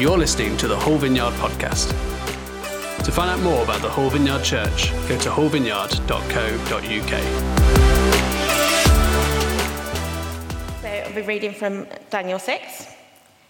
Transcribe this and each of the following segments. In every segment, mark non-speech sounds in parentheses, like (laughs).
You're listening to the Whole Vineyard podcast. To find out more about the Whole Vineyard Church, go to wholevineyard.co.uk. So I'll be reading from Daniel 6.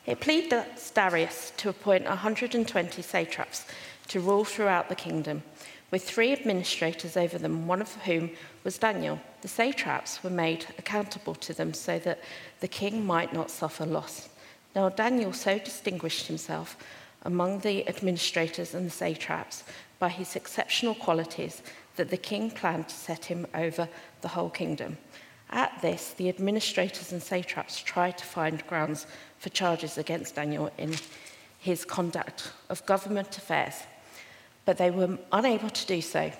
It pleased Darius to appoint 120 satraps to rule throughout the kingdom, with three administrators over them, one of whom was Daniel. The satraps were made accountable to them so that the king might not suffer loss. Now, Daniel so distinguished himself among the administrators and the satraps by his exceptional qualities that the king planned to set him over the whole kingdom. At this, the administrators and satraps tried to find grounds for charges against Daniel in his conduct of government affairs, but they were unable to do so.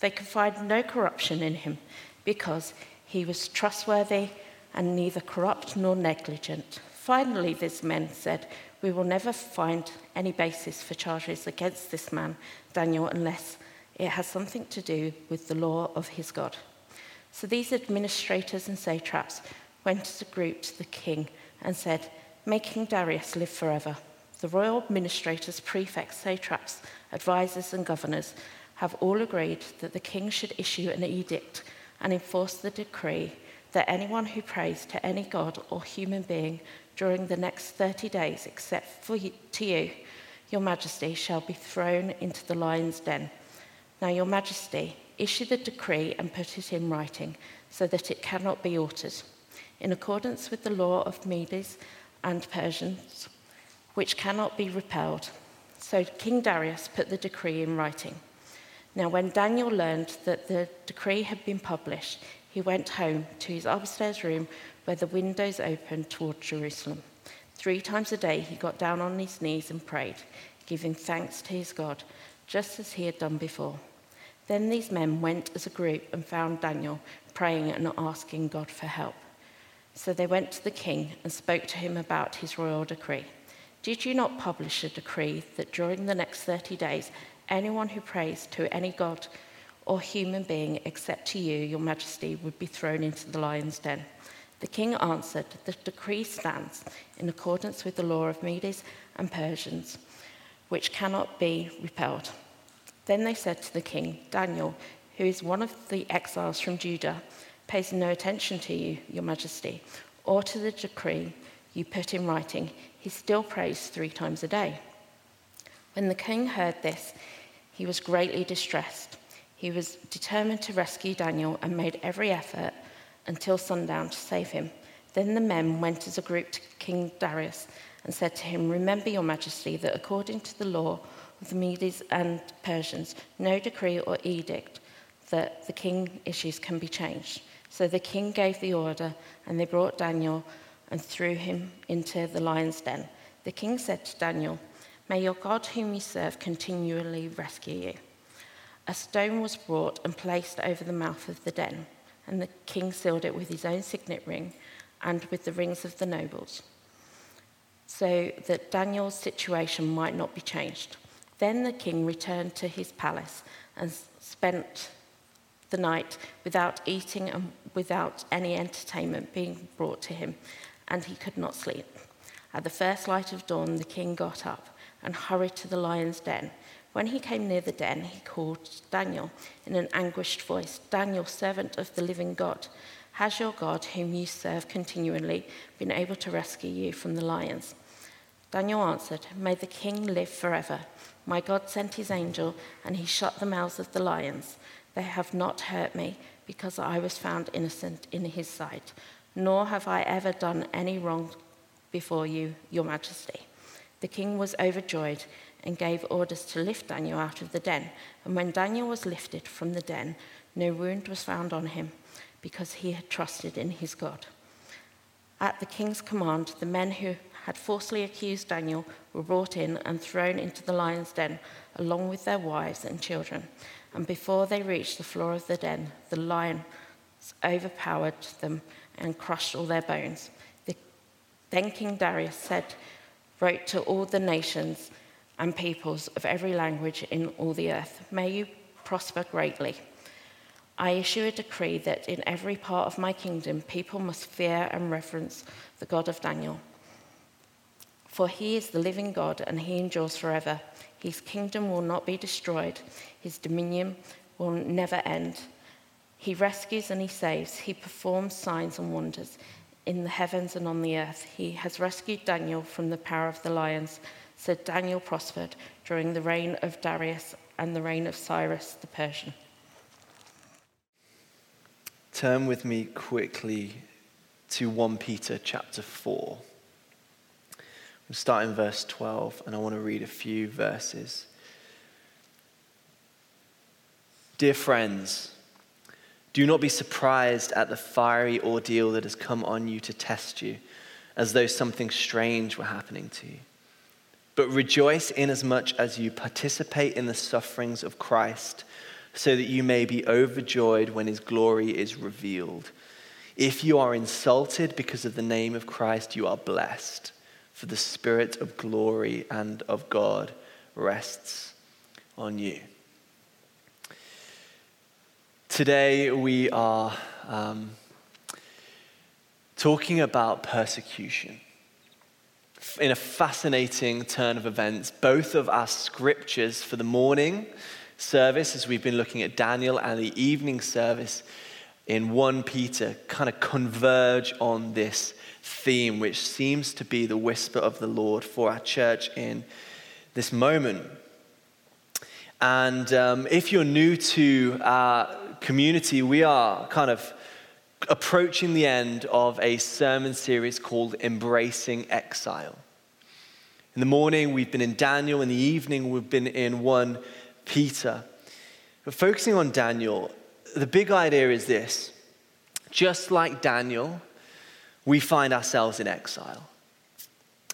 They could find no corruption in him because he was trustworthy and neither corrupt nor negligent. Finally, these men said, We will never find any basis for charges against this man, Daniel, unless it has something to do with the law of his God. So these administrators and satraps went as a group to the king and said, May King Darius live forever. The royal administrators, prefects, satraps, advisors, and governors have all agreed that the king should issue an edict and enforce the decree that anyone who prays to any god or human being during the next 30 days, except for you, to you, your majesty, shall be thrown into the lion's den. Now, your majesty, issue the decree and put it in writing so that it cannot be altered, in accordance with the law of Medes and Persians, which cannot be repelled. So King Darius put the decree in writing. Now, when Daniel learned that the decree had been published, he went home to his upstairs room where the windows opened toward Jerusalem. Three times a day he got down on his knees and prayed, giving thanks to his God, just as he had done before. Then these men went as a group and found Daniel praying and asking God for help. So they went to the king and spoke to him about his royal decree. Did you not publish a decree that during the next 30 days, anyone who prays to any god or human being except to you, your majesty, would be thrown into the lion's den? The king answered, The decree stands in accordance with the law of Medes and Persians, which cannot be repelled. Then they said to the king, Daniel, who is one of the exiles from Judah, pays no attention to you, your majesty, or to the decree you put in writing. He still prays three times a day. When the king heard this, he was greatly distressed. He was determined to rescue Daniel and made every effort until sundown to save him. Then the men went as a group to King Darius and said to him, Remember, your majesty, that according to the law of the Medes and Persians, no decree or edict that the king issues can be changed. So the king gave the order, and they brought Daniel and threw him into the lion's den. The king said to Daniel, May your God, whom you serve, continually rescue you. A stone was brought and placed over the mouth of the den and the king sealed it with his own signet ring and with the rings of the nobles, so that Daniel's situation might not be changed. Then the king returned to his palace and spent the night without eating and without any entertainment being brought to him, and he could not sleep. At the first light of dawn, the king got up and hurried to the lion's den. When he came near the den, he called Daniel in an anguished voice Daniel, servant of the living God, has your God, whom you serve continually, been able to rescue you from the lions? Daniel answered, May the king live forever. My God sent his angel, and he shut the mouths of the lions. They have not hurt me, because I was found innocent in his sight, nor have I ever done any wrong before you, your majesty. The king was overjoyed and gave orders to lift Daniel out of the den. And when Daniel was lifted from the den, no wound was found on him because he had trusted in his God. At the king's command, the men who had falsely accused Daniel were brought in and thrown into the lion's den along with their wives and children. And before they reached the floor of the den, the lion overpowered them and crushed all their bones. The, then King Darius said, wrote to all the nations and peoples of every language in all the earth. May you prosper greatly. I issue a decree that in every part of my kingdom, people must fear and reverence the God of Daniel. For he is the living God and he endures forever. His kingdom will not be destroyed, his dominion will never end. He rescues and he saves, he performs signs and wonders in the heavens and on the earth. He has rescued Daniel from the power of the lions. So Daniel prospered during the reign of Darius and the reign of Cyrus the Persian. Turn with me quickly to 1 Peter chapter 4. We'll start in verse 12, and I want to read a few verses. Dear friends, do not be surprised at the fiery ordeal that has come on you to test you, as though something strange were happening to you. But rejoice inasmuch as you participate in the sufferings of Christ, so that you may be overjoyed when his glory is revealed. If you are insulted because of the name of Christ, you are blessed, for the Spirit of glory and of God rests on you. Today we are um, talking about persecution in a fascinating turn of events. Both of our scriptures for the morning service, as we've been looking at Daniel, and the evening service in 1 Peter, kind of converge on this theme, which seems to be the whisper of the Lord for our church in this moment. And um, if you're new to our community, we are kind of approaching the end of a sermon series called Embracing Exile. In the morning, we've been in Daniel. In the evening, we've been in 1 Peter. But focusing on Daniel, the big idea is this just like Daniel, we find ourselves in exile.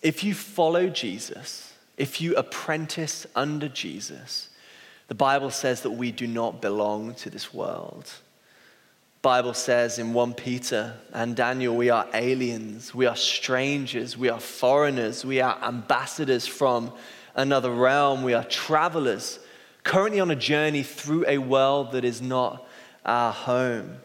If you follow Jesus, if you apprentice under Jesus, the Bible says that we do not belong to this world. Bible says in 1 Peter and Daniel, we are aliens, we are strangers, we are foreigners, we are ambassadors from another realm, we are travelers, currently on a journey through a world that is not our home.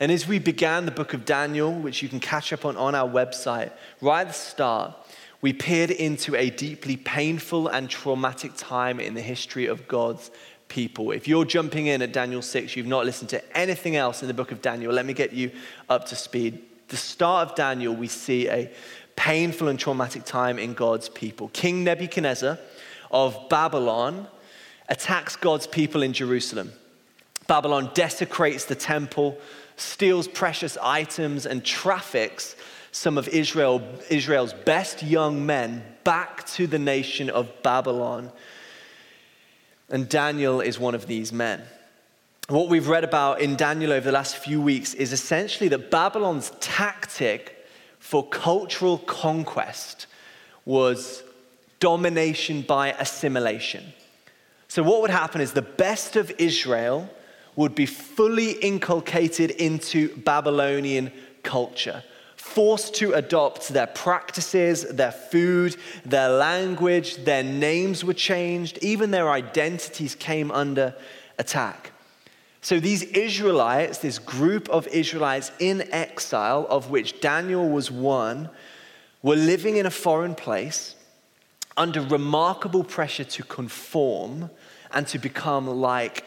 And as we began the book of Daniel, which you can catch up on on our website, right at the start, we peered into a deeply painful and traumatic time in the history of God's people. If you're jumping in at Daniel 6, you've not listened to anything else in the book of Daniel, let me get you up to speed. The start of Daniel, we see a painful and traumatic time in God's people. King Nebuchadnezzar of Babylon attacks God's people in Jerusalem. Babylon desecrates the temple, steals precious items, and traffics some of Israel, Israel's best young men back to the nation of Babylon and Daniel is one of these men. What we've read about in Daniel over the last few weeks is essentially that Babylon's tactic for cultural conquest was domination by assimilation. So, what would happen is the best of Israel would be fully inculcated into Babylonian culture forced to adopt their practices, their food, their language, their names were changed, even their identities came under attack. So these Israelites, this group of Israelites in exile, of which Daniel was one, were living in a foreign place under remarkable pressure to conform and to become like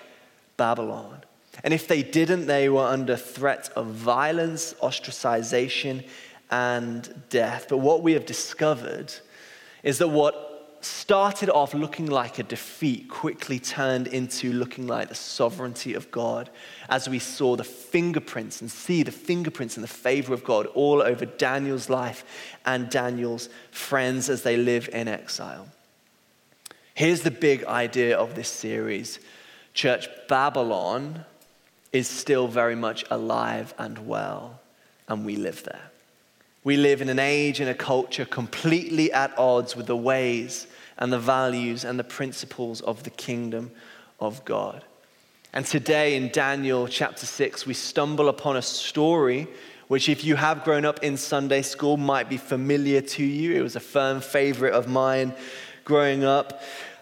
Babylon. And if they didn't, they were under threat of violence, ostracization, and death. But what we have discovered is that what started off looking like a defeat quickly turned into looking like the sovereignty of God as we saw the fingerprints and see the fingerprints and the favor of God all over Daniel's life and Daniel's friends as they live in exile. Here's the big idea of this series Church Babylon is still very much alive and well, and we live there. We live in an age and a culture completely at odds with the ways and the values and the principles of the kingdom of God. And today in Daniel chapter 6, we stumble upon a story which, if you have grown up in Sunday school, might be familiar to you. It was a firm favorite of mine growing up.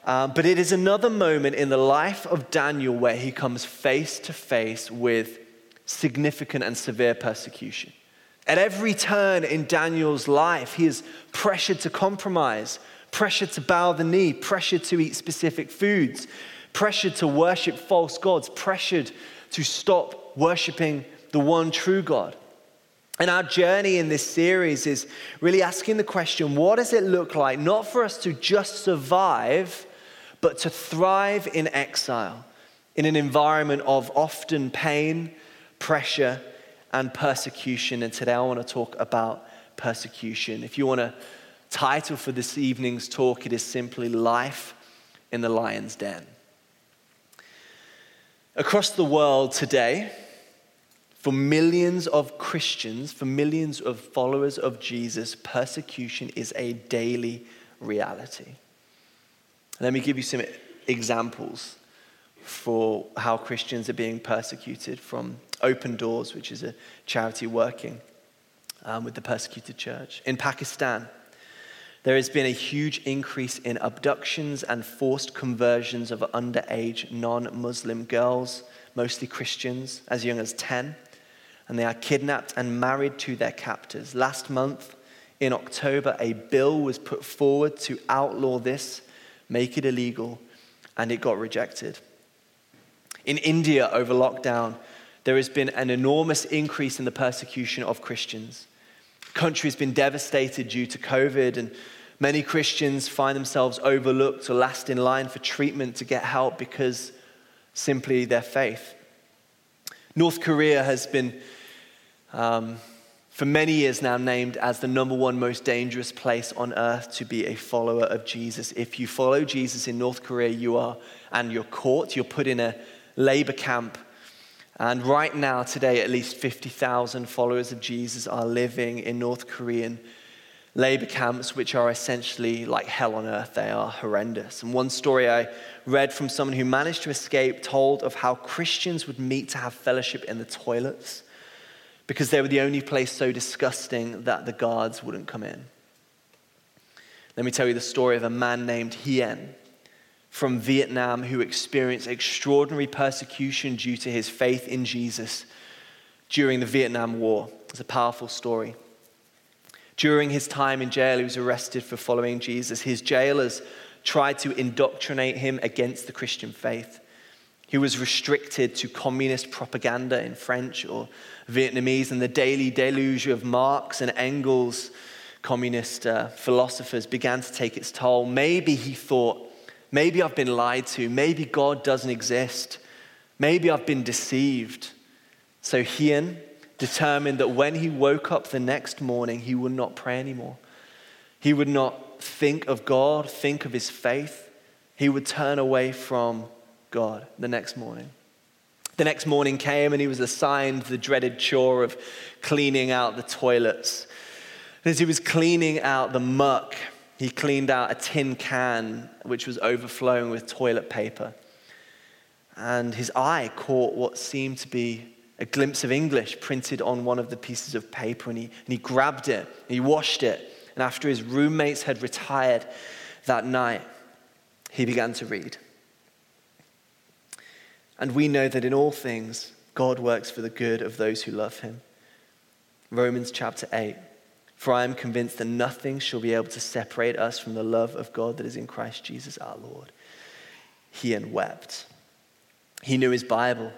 Um, but it is another moment in the life of Daniel where he comes face to face with significant and severe persecution. At every turn in Daniel's life, he is pressured to compromise, pressured to bow the knee, pressured to eat specific foods, pressured to worship false gods, pressured to stop worshiping the one true God. And our journey in this series is really asking the question what does it look like, not for us to just survive, but to thrive in exile, in an environment of often pain, pressure, and persecution. And today I want to talk about persecution. If you want a title for this evening's talk, it is simply Life in the Lion's Den. Across the world today, for millions of Christians, for millions of followers of Jesus, persecution is a daily reality. Let me give you some examples for how Christians are being persecuted from Open Doors, which is a charity working um, with the persecuted church. In Pakistan, there has been a huge increase in abductions and forced conversions of underage non Muslim girls, mostly Christians, as young as 10 and they are kidnapped and married to their captors. Last month, in October, a bill was put forward to outlaw this, make it illegal, and it got rejected. In India, over lockdown, there has been an enormous increase in the persecution of Christians. The country has been devastated due to COVID, and many Christians find themselves overlooked or last in line for treatment to get help because simply their faith. North Korea has been um, for many years now named as the number one most dangerous place on earth to be a follower of Jesus. If you follow Jesus in North Korea, you are, and you're caught, you're put in a labor camp. And right now, today, at least 50,000 followers of Jesus are living in North Korean labor camps, which are essentially like hell on earth. They are horrendous. And one story I read from someone who managed to escape told of how Christians would meet to have fellowship in the toilets because they were the only place so disgusting that the guards wouldn't come in. Let me tell you the story of a man named Hien from Vietnam who experienced extraordinary persecution due to his faith in Jesus during the Vietnam War. It's a powerful story. During his time in jail, he was arrested for following Jesus. His jailers tried to indoctrinate him against the Christian faith. He was restricted to communist propaganda in French or Vietnamese, and the daily deluge of Marx and Engels, communist uh, philosophers, began to take its toll. Maybe he thought, maybe I've been lied to, maybe God doesn't exist, maybe I've been deceived. So Hien determined that when he woke up the next morning, he would not pray anymore. He would not think of God, think of his faith. He would turn away from God the next morning. The next morning came and he was assigned the dreaded chore of cleaning out the toilets. And as he was cleaning out the muck, he cleaned out a tin can which was overflowing with toilet paper. And his eye caught what seemed to be a glimpse of English printed on one of the pieces of paper. And he, and he grabbed it, and he washed it. And after his roommates had retired that night, he began to read. And we know that in all things, God works for the good of those who love him. Romans chapter 8. For I am convinced that nothing shall be able to separate us from the love of God that is in Christ Jesus our Lord. Hien wept. He knew his Bible,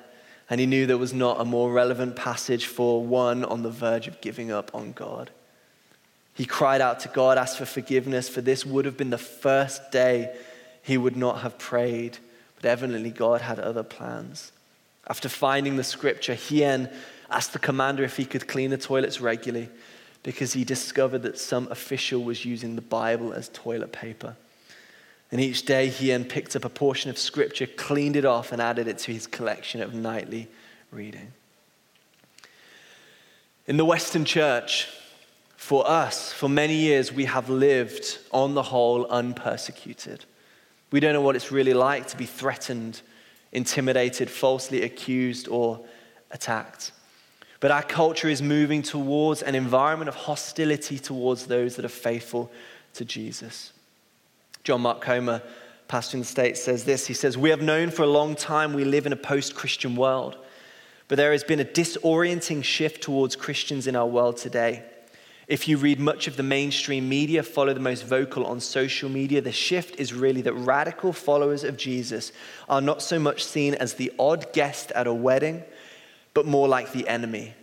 and he knew there was not a more relevant passage for one on the verge of giving up on God. He cried out to God, asked for forgiveness, for this would have been the first day he would not have prayed but evidently, God had other plans. After finding the scripture, Hien asked the commander if he could clean the toilets regularly because he discovered that some official was using the Bible as toilet paper. And each day, Hien picked up a portion of scripture, cleaned it off, and added it to his collection of nightly reading. In the Western church, for us, for many years, we have lived on the whole unpersecuted. We don't know what it's really like to be threatened, intimidated, falsely accused, or attacked. But our culture is moving towards an environment of hostility towards those that are faithful to Jesus. John Mark Comer, pastor in the States, says this He says, We have known for a long time we live in a post Christian world. but there has been a disorienting shift towards Christians in our world today. If you read much of the mainstream media, follow the most vocal on social media, the shift is really that radical followers of Jesus are not so much seen as the odd guest at a wedding, but more like the enemy.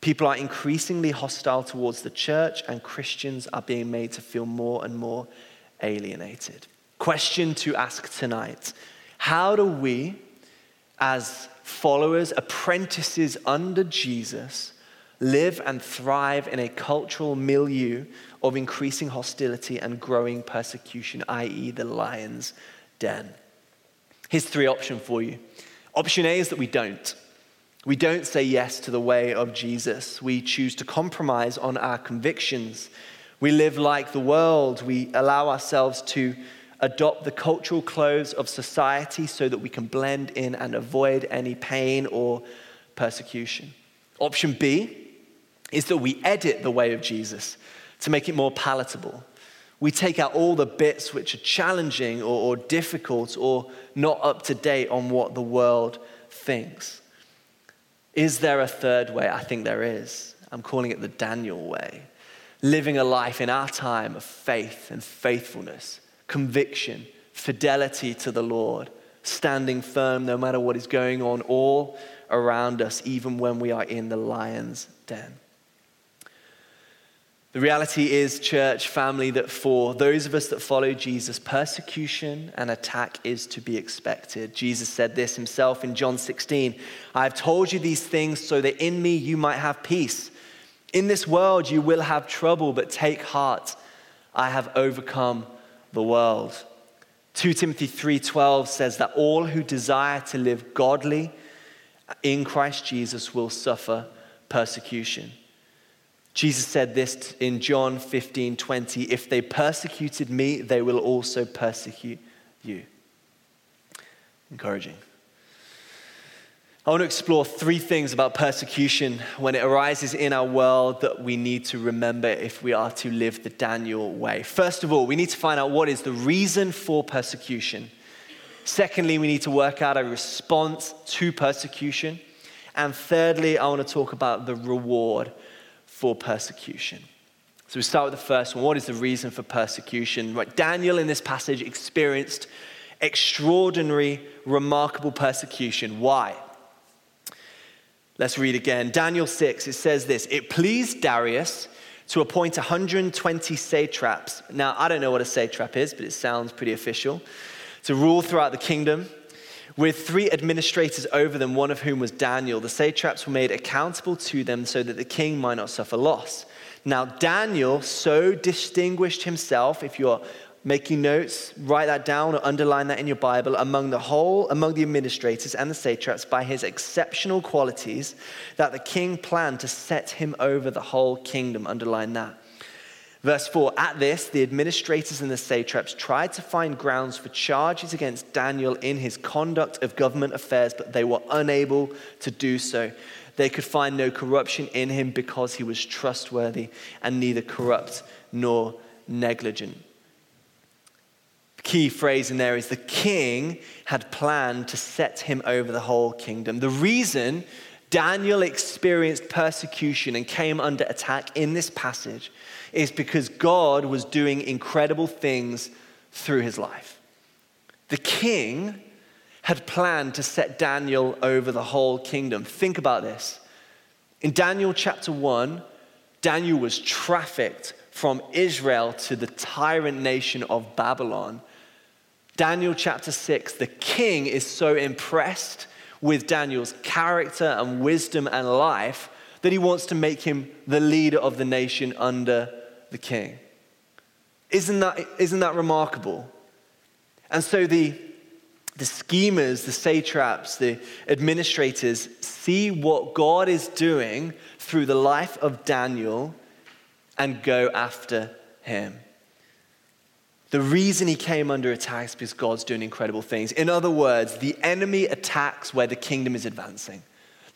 People are increasingly hostile towards the church, and Christians are being made to feel more and more alienated. Question to ask tonight How do we, as followers, apprentices under Jesus, live and thrive in a cultural milieu of increasing hostility and growing persecution, i.e., the lion's den? Here's three options for you. Option A is that we don't. We don't say yes to the way of Jesus. We choose to compromise on our convictions. We live like the world. We allow ourselves to adopt the cultural clothes of society so that we can blend in and avoid any pain or persecution. Option B is that we edit the way of Jesus to make it more palatable. We take out all the bits which are challenging or, or difficult or not up to date on what the world thinks. Is there a third way? I think there is. I'm calling it the Daniel way. Living a life in our time of faith and faithfulness, conviction, fidelity to the Lord, standing firm no matter what is going on all around us, even when we are in the lion's den. The reality is, church family, that for those of us that follow Jesus, persecution and attack is to be expected. Jesus said this himself in John 16 I have told you these things so that in me you might have peace. In this world you will have trouble, but take heart. I have overcome the world. 2 Timothy 3:12 says that all who desire to live godly in Christ Jesus will suffer persecution. Jesus said this in John 15 20 If they persecuted me, they will also persecute you. Encouraging. I want to explore three things about persecution when it arises in our world that we need to remember if we are to live the Daniel way. First of all, we need to find out what is the reason for persecution. Secondly, we need to work out a response to persecution. And thirdly, I want to talk about the reward for persecution. So we start with the first one. What is the reason for persecution? Right, Daniel in this passage experienced extraordinary, remarkable persecution. Why? Let's read again. Daniel 6, it says this It pleased Darius to appoint 120 satraps. Now, I don't know what a satrap is, but it sounds pretty official. To rule throughout the kingdom with three administrators over them, one of whom was Daniel. The satraps were made accountable to them so that the king might not suffer loss. Now, Daniel so distinguished himself, if you're making notes, write that down or underline that in your Bible, among the whole, among the administrators and the satraps by his exceptional qualities that the king planned to set him over the whole kingdom. Underline that. Verse 4 At this, the administrators and the satraps tried to find grounds for charges against Daniel in his conduct of government affairs, but they were unable to do so. They could find no corruption in him because he was trustworthy and neither corrupt nor negligent. Key phrase in there is the king had planned to set him over the whole kingdom. The reason Daniel experienced persecution and came under attack in this passage is because God was doing incredible things through his life. The king had planned to set Daniel over the whole kingdom. Think about this. In Daniel chapter 1, Daniel was trafficked from Israel to the tyrant nation of Babylon. Daniel chapter 6, the king is so impressed with Daniel's character and wisdom and life that he wants to make him the leader of the nation under the king. Isn't that, isn't that remarkable? And so the, the schemers, the satraps, the administrators see what God is doing through the life of Daniel and go after him. The reason he came under attack is because God's doing incredible things. In other words, the enemy attacks where the kingdom is advancing.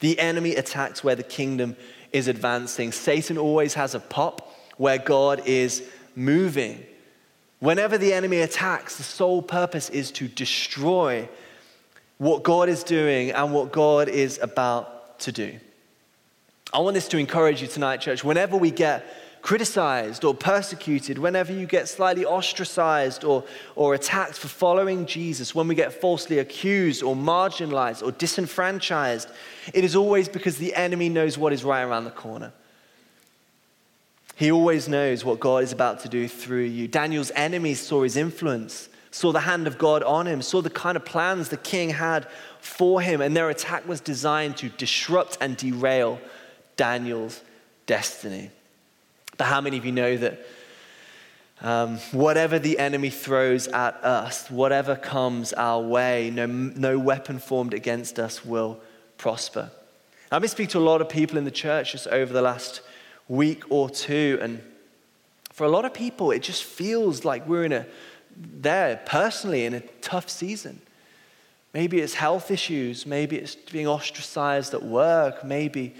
The enemy attacks where the kingdom is advancing. Satan always has a pop where God is moving. Whenever the enemy attacks, the sole purpose is to destroy what God is doing and what God is about to do. I want this to encourage you tonight, church. Whenever we get criticized or persecuted, whenever you get slightly ostracized or, or attacked for following Jesus, when we get falsely accused or marginalized or disenfranchised, it is always because the enemy knows what is right around the corner. He always knows what God is about to do through you. Daniel's enemies saw his influence, saw the hand of God on him, saw the kind of plans the king had for him, and their attack was designed to disrupt and derail Daniel's destiny. But how many of you know that um, whatever the enemy throws at us, whatever comes our way, no, no weapon formed against us will prosper? I've been speaking to a lot of people in the church just over the last week or two, and for a lot of people, it just feels like we're in a, there personally in a tough season. Maybe it's health issues, maybe it's being ostracized at work, maybe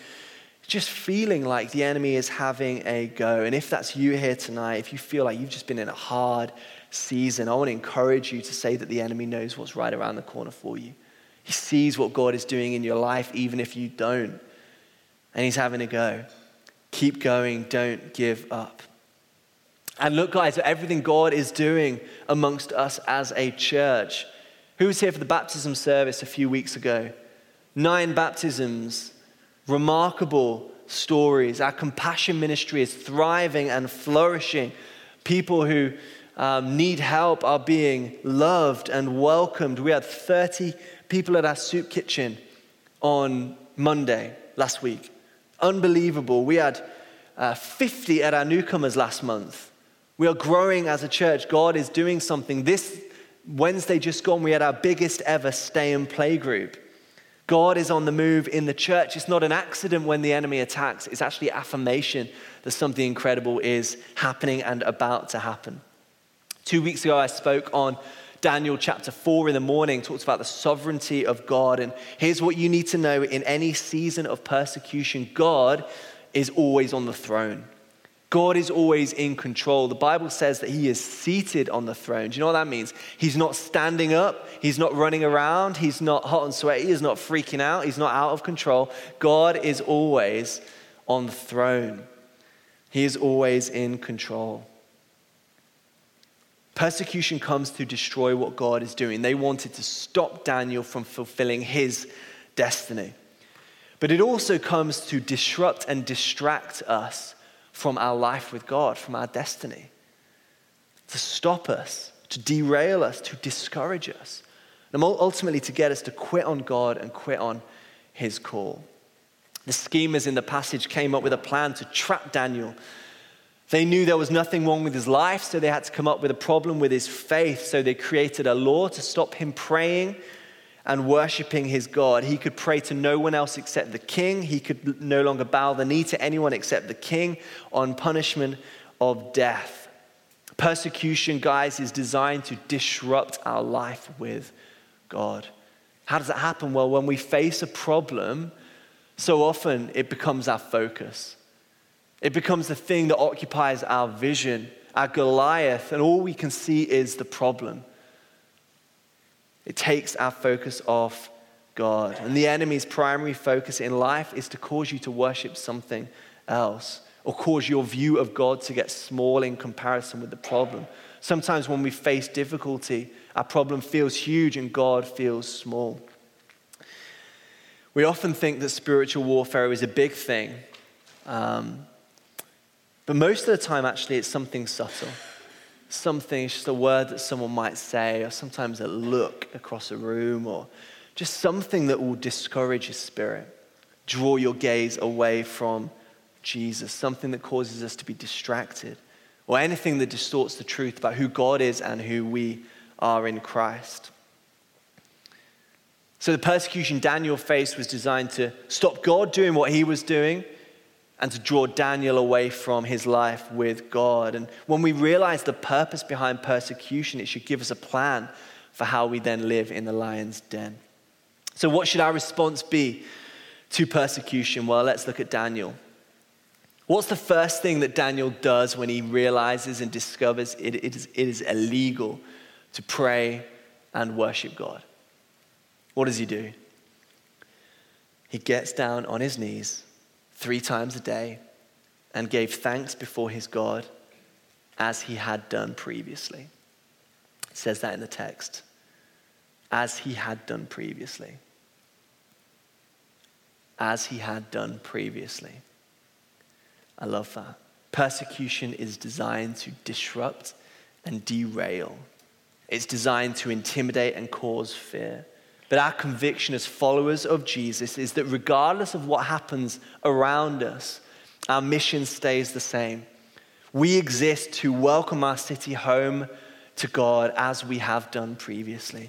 just feeling like the enemy is having a go. And if that's you here tonight, if you feel like you've just been in a hard season, I want to encourage you to say that the enemy knows what's right around the corner for you. He sees what God is doing in your life, even if you don't. And he's having a go. Keep going, don't give up. And look, guys, at everything God is doing amongst us as a church. Who was here for the baptism service a few weeks ago? Nine baptisms remarkable stories. Our compassion ministry is thriving and flourishing. People who um, need help are being loved and welcomed. We had 30 people at our soup kitchen on Monday last week. Unbelievable. We had uh, 50 at our newcomers last month. We are growing as a church. God is doing something. This Wednesday just gone, we had our biggest ever stay and play group. God is on the move in the church. It's not an accident when the enemy attacks, it's actually affirmation that something incredible is happening and about to happen. Two weeks ago, I spoke on Daniel chapter 4 in the morning, talks about the sovereignty of God. And here's what you need to know in any season of persecution God is always on the throne. God is always in control. The Bible says that He is seated on the throne. Do you know what that means? He's not standing up, He's not running around, He's not hot and sweaty, He's not freaking out, He's not out of control. God is always on the throne, He is always in control. Persecution comes to destroy what God is doing. They wanted to stop Daniel from fulfilling his destiny. But it also comes to disrupt and distract us from our life with God, from our destiny, to stop us, to derail us, to discourage us, and ultimately to get us to quit on God and quit on His call. The schemers in the passage came up with a plan to trap Daniel. They knew there was nothing wrong with his life, so they had to come up with a problem with his faith. So they created a law to stop him praying and worshiping his God. He could pray to no one else except the king. He could no longer bow the knee to anyone except the king on punishment of death. Persecution, guys, is designed to disrupt our life with God. How does that happen? Well, when we face a problem, so often it becomes our focus. It becomes the thing that occupies our vision, our Goliath, and all we can see is the problem. It takes our focus off God. And the enemy's primary focus in life is to cause you to worship something else or cause your view of God to get small in comparison with the problem. Sometimes when we face difficulty, our problem feels huge and God feels small. We often think that spiritual warfare is a big thing, um, but most of the time, actually, it's something subtle something, it's just a word that someone might say, or sometimes a look across a room, or just something that will discourage your spirit, draw your gaze away from Jesus, something that causes us to be distracted, or anything that distorts the truth about who God is and who we are in Christ. So, the persecution Daniel faced was designed to stop God doing what he was doing and to draw Daniel away from his life with God. And when we realize the purpose behind persecution, it should give us a plan for how we then live in the lion's den. So, what should our response be to persecution? Well, let's look at Daniel. What's the first thing that Daniel does when he realizes and discovers it, it, is, it is illegal to pray and worship God? What does he do? he gets down on his knees three times a day and gave thanks before his God as he had done previously. It says that in the text. As he had done previously. As he had done previously. I love that. Persecution is designed to disrupt and derail, it's designed to intimidate and cause fear. But our conviction as followers of Jesus is that regardless of what happens around us, our mission stays the same. We exist to welcome our city home to God as we have done previously.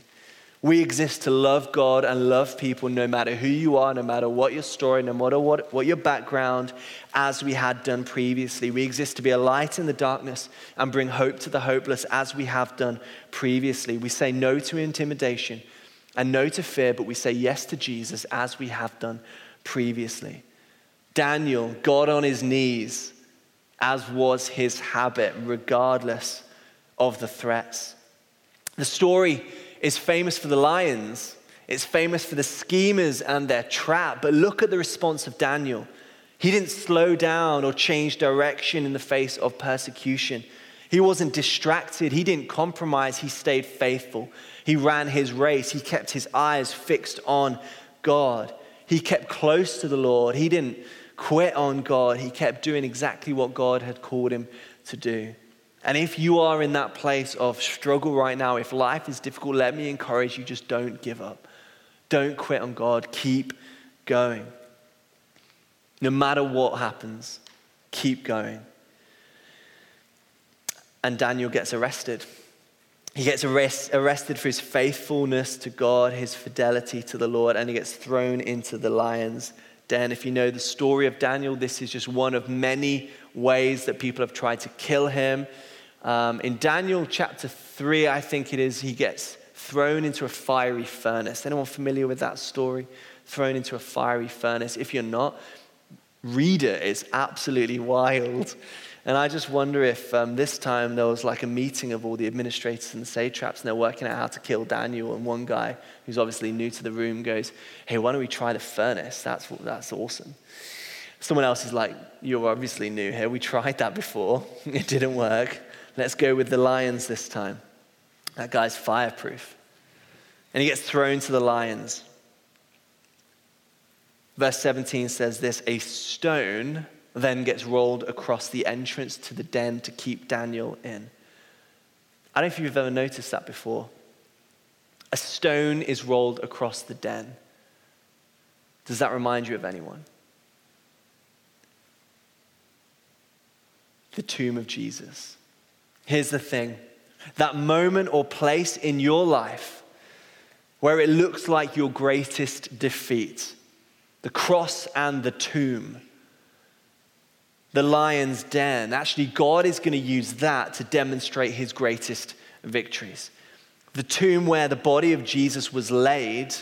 We exist to love God and love people no matter who you are, no matter what your story, no matter what, what your background, as we had done previously. We exist to be a light in the darkness and bring hope to the hopeless as we have done previously. We say no to intimidation and no to fear, but we say yes to Jesus as we have done previously. Daniel got on his knees as was his habit, regardless of the threats. The story is famous for the lions, it's famous for the schemers and their trap. But look at the response of Daniel. He didn't slow down or change direction in the face of persecution. He wasn't distracted. He didn't compromise. He stayed faithful. He ran his race. He kept his eyes fixed on God. He kept close to the Lord. He didn't quit on God. He kept doing exactly what God had called him to do. And if you are in that place of struggle right now, if life is difficult, let me encourage you just don't give up. Don't quit on God. Keep going. No matter what happens, keep going. And Daniel gets arrested. He gets arrest, arrested for his faithfulness to God, his fidelity to the Lord, and he gets thrown into the lion's den. If you know the story of Daniel, this is just one of many ways that people have tried to kill him. Um, in Daniel chapter 3, I think it is, he gets thrown into a fiery furnace. Anyone familiar with that story? Thrown into a fiery furnace. If you're not, read it. It's absolutely (laughs) wild. And I just wonder if um, this time there was like a meeting of all the administrators and the satraps, and they're working out how to kill Daniel. And one guy, who's obviously new to the room, goes, Hey, why don't we try the furnace? That's, that's awesome. Someone else is like, You're obviously new here. We tried that before, (laughs) it didn't work. Let's go with the lions this time. That guy's fireproof. And he gets thrown to the lions. Verse 17 says this A stone then gets rolled across the entrance to the den to keep Daniel in. I don't know if you've ever noticed that before. A stone is rolled across the den. Does that remind you of anyone? The tomb of Jesus. Here's the thing that moment or place in your life where it looks like your greatest defeat the cross and the tomb, the lion's den. Actually, God is going to use that to demonstrate his greatest victories. The tomb where the body of Jesus was laid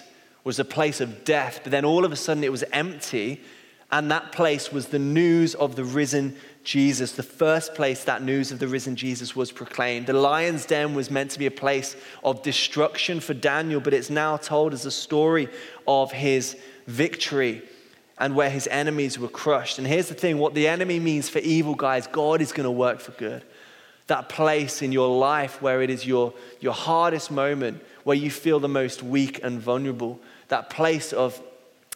was a place of death, but then all of a sudden it was empty, and that place was the news of the risen Jesus, the first place that news of the risen Jesus was proclaimed. The lion's den was meant to be a place of destruction for Daniel, but it's now told as a story of his victory and where his enemies were crushed. And here's the thing what the enemy means for evil, guys, God is going to work for good. That place in your life where it is your, your hardest moment, where you feel the most weak and vulnerable, that place of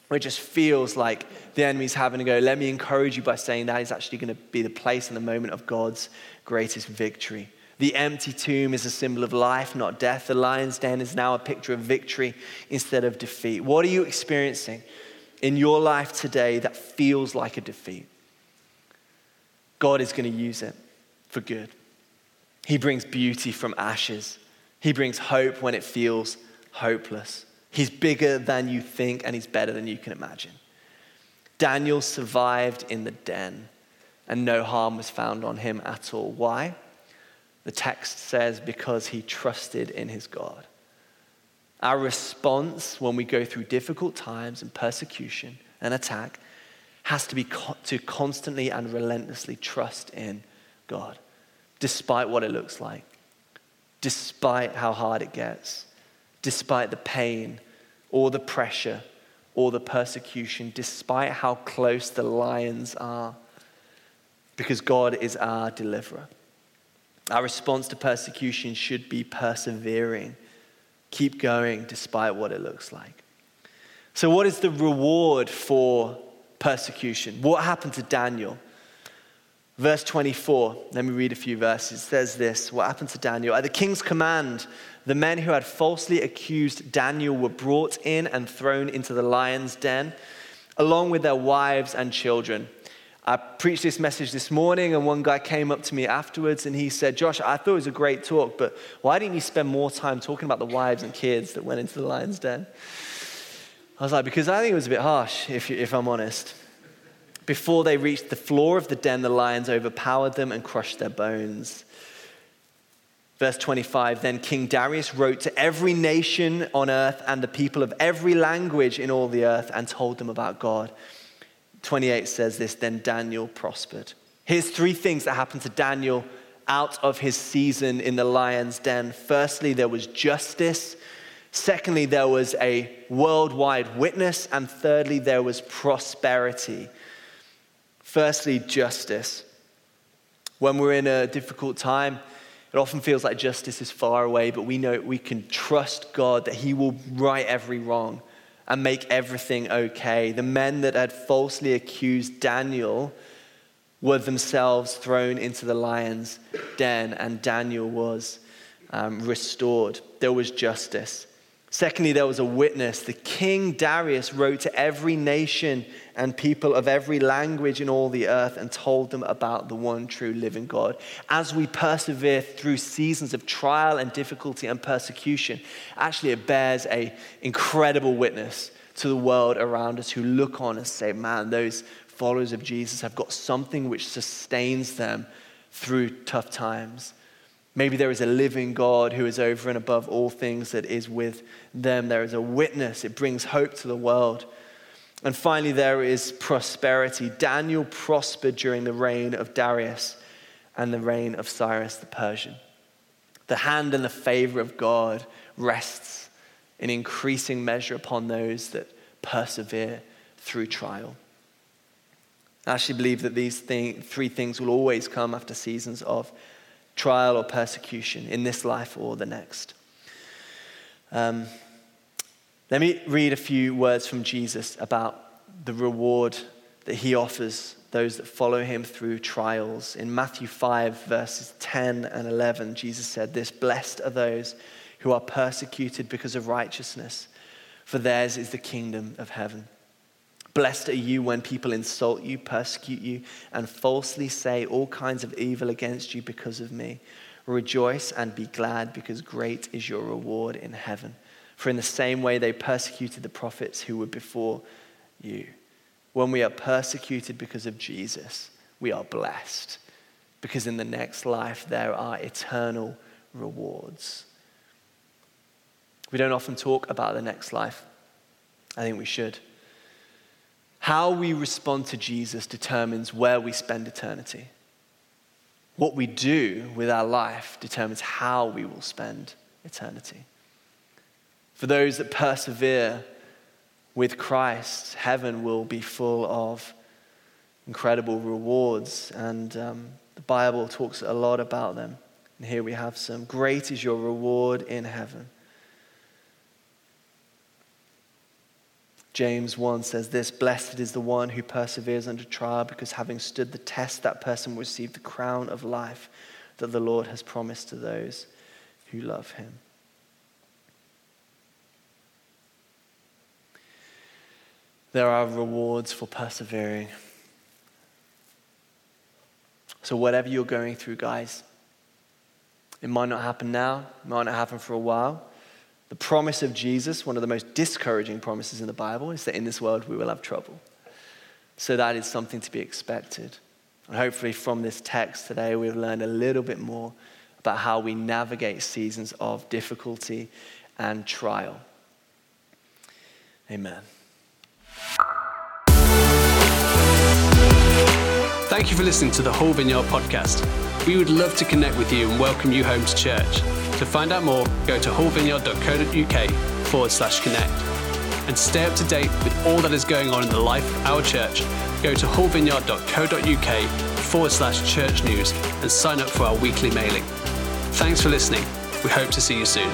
where it just feels like the enemy's having to go, let me encourage you by saying that is actually going to be the place and the moment of God's greatest victory. The empty tomb is a symbol of life, not death. The lion's den is now a picture of victory instead of defeat. What are you experiencing in your life today that feels like a defeat? God is going to use it for good. He brings beauty from ashes, He brings hope when it feels hopeless. He's bigger than you think, and he's better than you can imagine. Daniel survived in the den, and no harm was found on him at all. Why? The text says, because he trusted in his God. Our response when we go through difficult times and persecution and attack has to be co- to constantly and relentlessly trust in God, despite what it looks like, despite how hard it gets, despite the pain or the pressure or the persecution, despite how close the lions are, because God is our deliverer. Our response to persecution should be persevering. Keep going despite what it looks like. So, what is the reward for persecution? What happened to Daniel? Verse 24, let me read a few verses. It says this What happened to Daniel? At the king's command, the men who had falsely accused Daniel were brought in and thrown into the lion's den, along with their wives and children. I preached this message this morning, and one guy came up to me afterwards and he said, Josh, I thought it was a great talk, but why didn't you spend more time talking about the wives and kids that went into the lion's den? I was like, because I think it was a bit harsh, if, if I'm honest. Before they reached the floor of the den, the lions overpowered them and crushed their bones. Verse 25 Then King Darius wrote to every nation on earth and the people of every language in all the earth and told them about God. 28 says this Then Daniel prospered. Here's three things that happened to Daniel out of his season in the lion's den. Firstly, there was justice. Secondly, there was a worldwide witness. And thirdly, there was prosperity. Firstly, justice. When we're in a difficult time, it often feels like justice is far away, but we know we can trust God that He will right every wrong and make everything okay. The men that had falsely accused Daniel were themselves thrown into the lion's den, and Daniel was um, restored. There was justice. Secondly, there was a witness. The king Darius wrote to every nation and people of every language in all the earth and told them about the one true living God. As we persevere through seasons of trial and difficulty and persecution, actually it bears a incredible witness to the world around us who look on and say, man, those followers of Jesus have got something which sustains them through tough times. Maybe there is a living God who is over and above all things that is with them. There is a witness. It brings hope to the world. And finally, there is prosperity. Daniel prospered during the reign of Darius and the reign of Cyrus the Persian. The hand and the favor of God rests in increasing measure upon those that persevere through trial. I actually believe that these thing, three things will always come after seasons of trial or persecution in this life or the next. Um, let me read a few words from Jesus about the reward that he offers those that follow him through trials. In Matthew 5, verses 10 and 11, Jesus said this Blessed are those who are persecuted because of righteousness, for theirs is the kingdom of heaven. Blessed are you when people insult you, persecute you, and falsely say all kinds of evil against you because of me. Rejoice and be glad, because great is your reward in heaven. For in the same way they persecuted the prophets who were before you. When we are persecuted because of Jesus, we are blessed, because in the next life there are eternal rewards. We don't often talk about the next life. I think we should. How we respond to Jesus determines where we spend eternity. What we do with our life determines how we will spend eternity. For those that persevere with Christ, heaven will be full of incredible rewards, and um, the Bible talks a lot about them. And here we have some. Great is your reward in heaven. James 1 says this Blessed is the one who perseveres under trial, because having stood the test, that person will receive the crown of life that the Lord has promised to those who love him. There are rewards for persevering. So, whatever you're going through, guys, it might not happen now, it might not happen for a while. The promise of Jesus, one of the most discouraging promises in the Bible, is that in this world we will have trouble. So that is something to be expected. And hopefully, from this text today, we've learned a little bit more about how we navigate seasons of difficulty and trial. Amen. Thank you for listening to the Hull Vineyard podcast. We would love to connect with you and welcome you home to church. To find out more, go to hullvineyard.co.uk forward slash connect. And stay up to date with all that is going on in the life of our church, go to hullvineyard.co.uk forward slash church news and sign up for our weekly mailing. Thanks for listening. We hope to see you soon.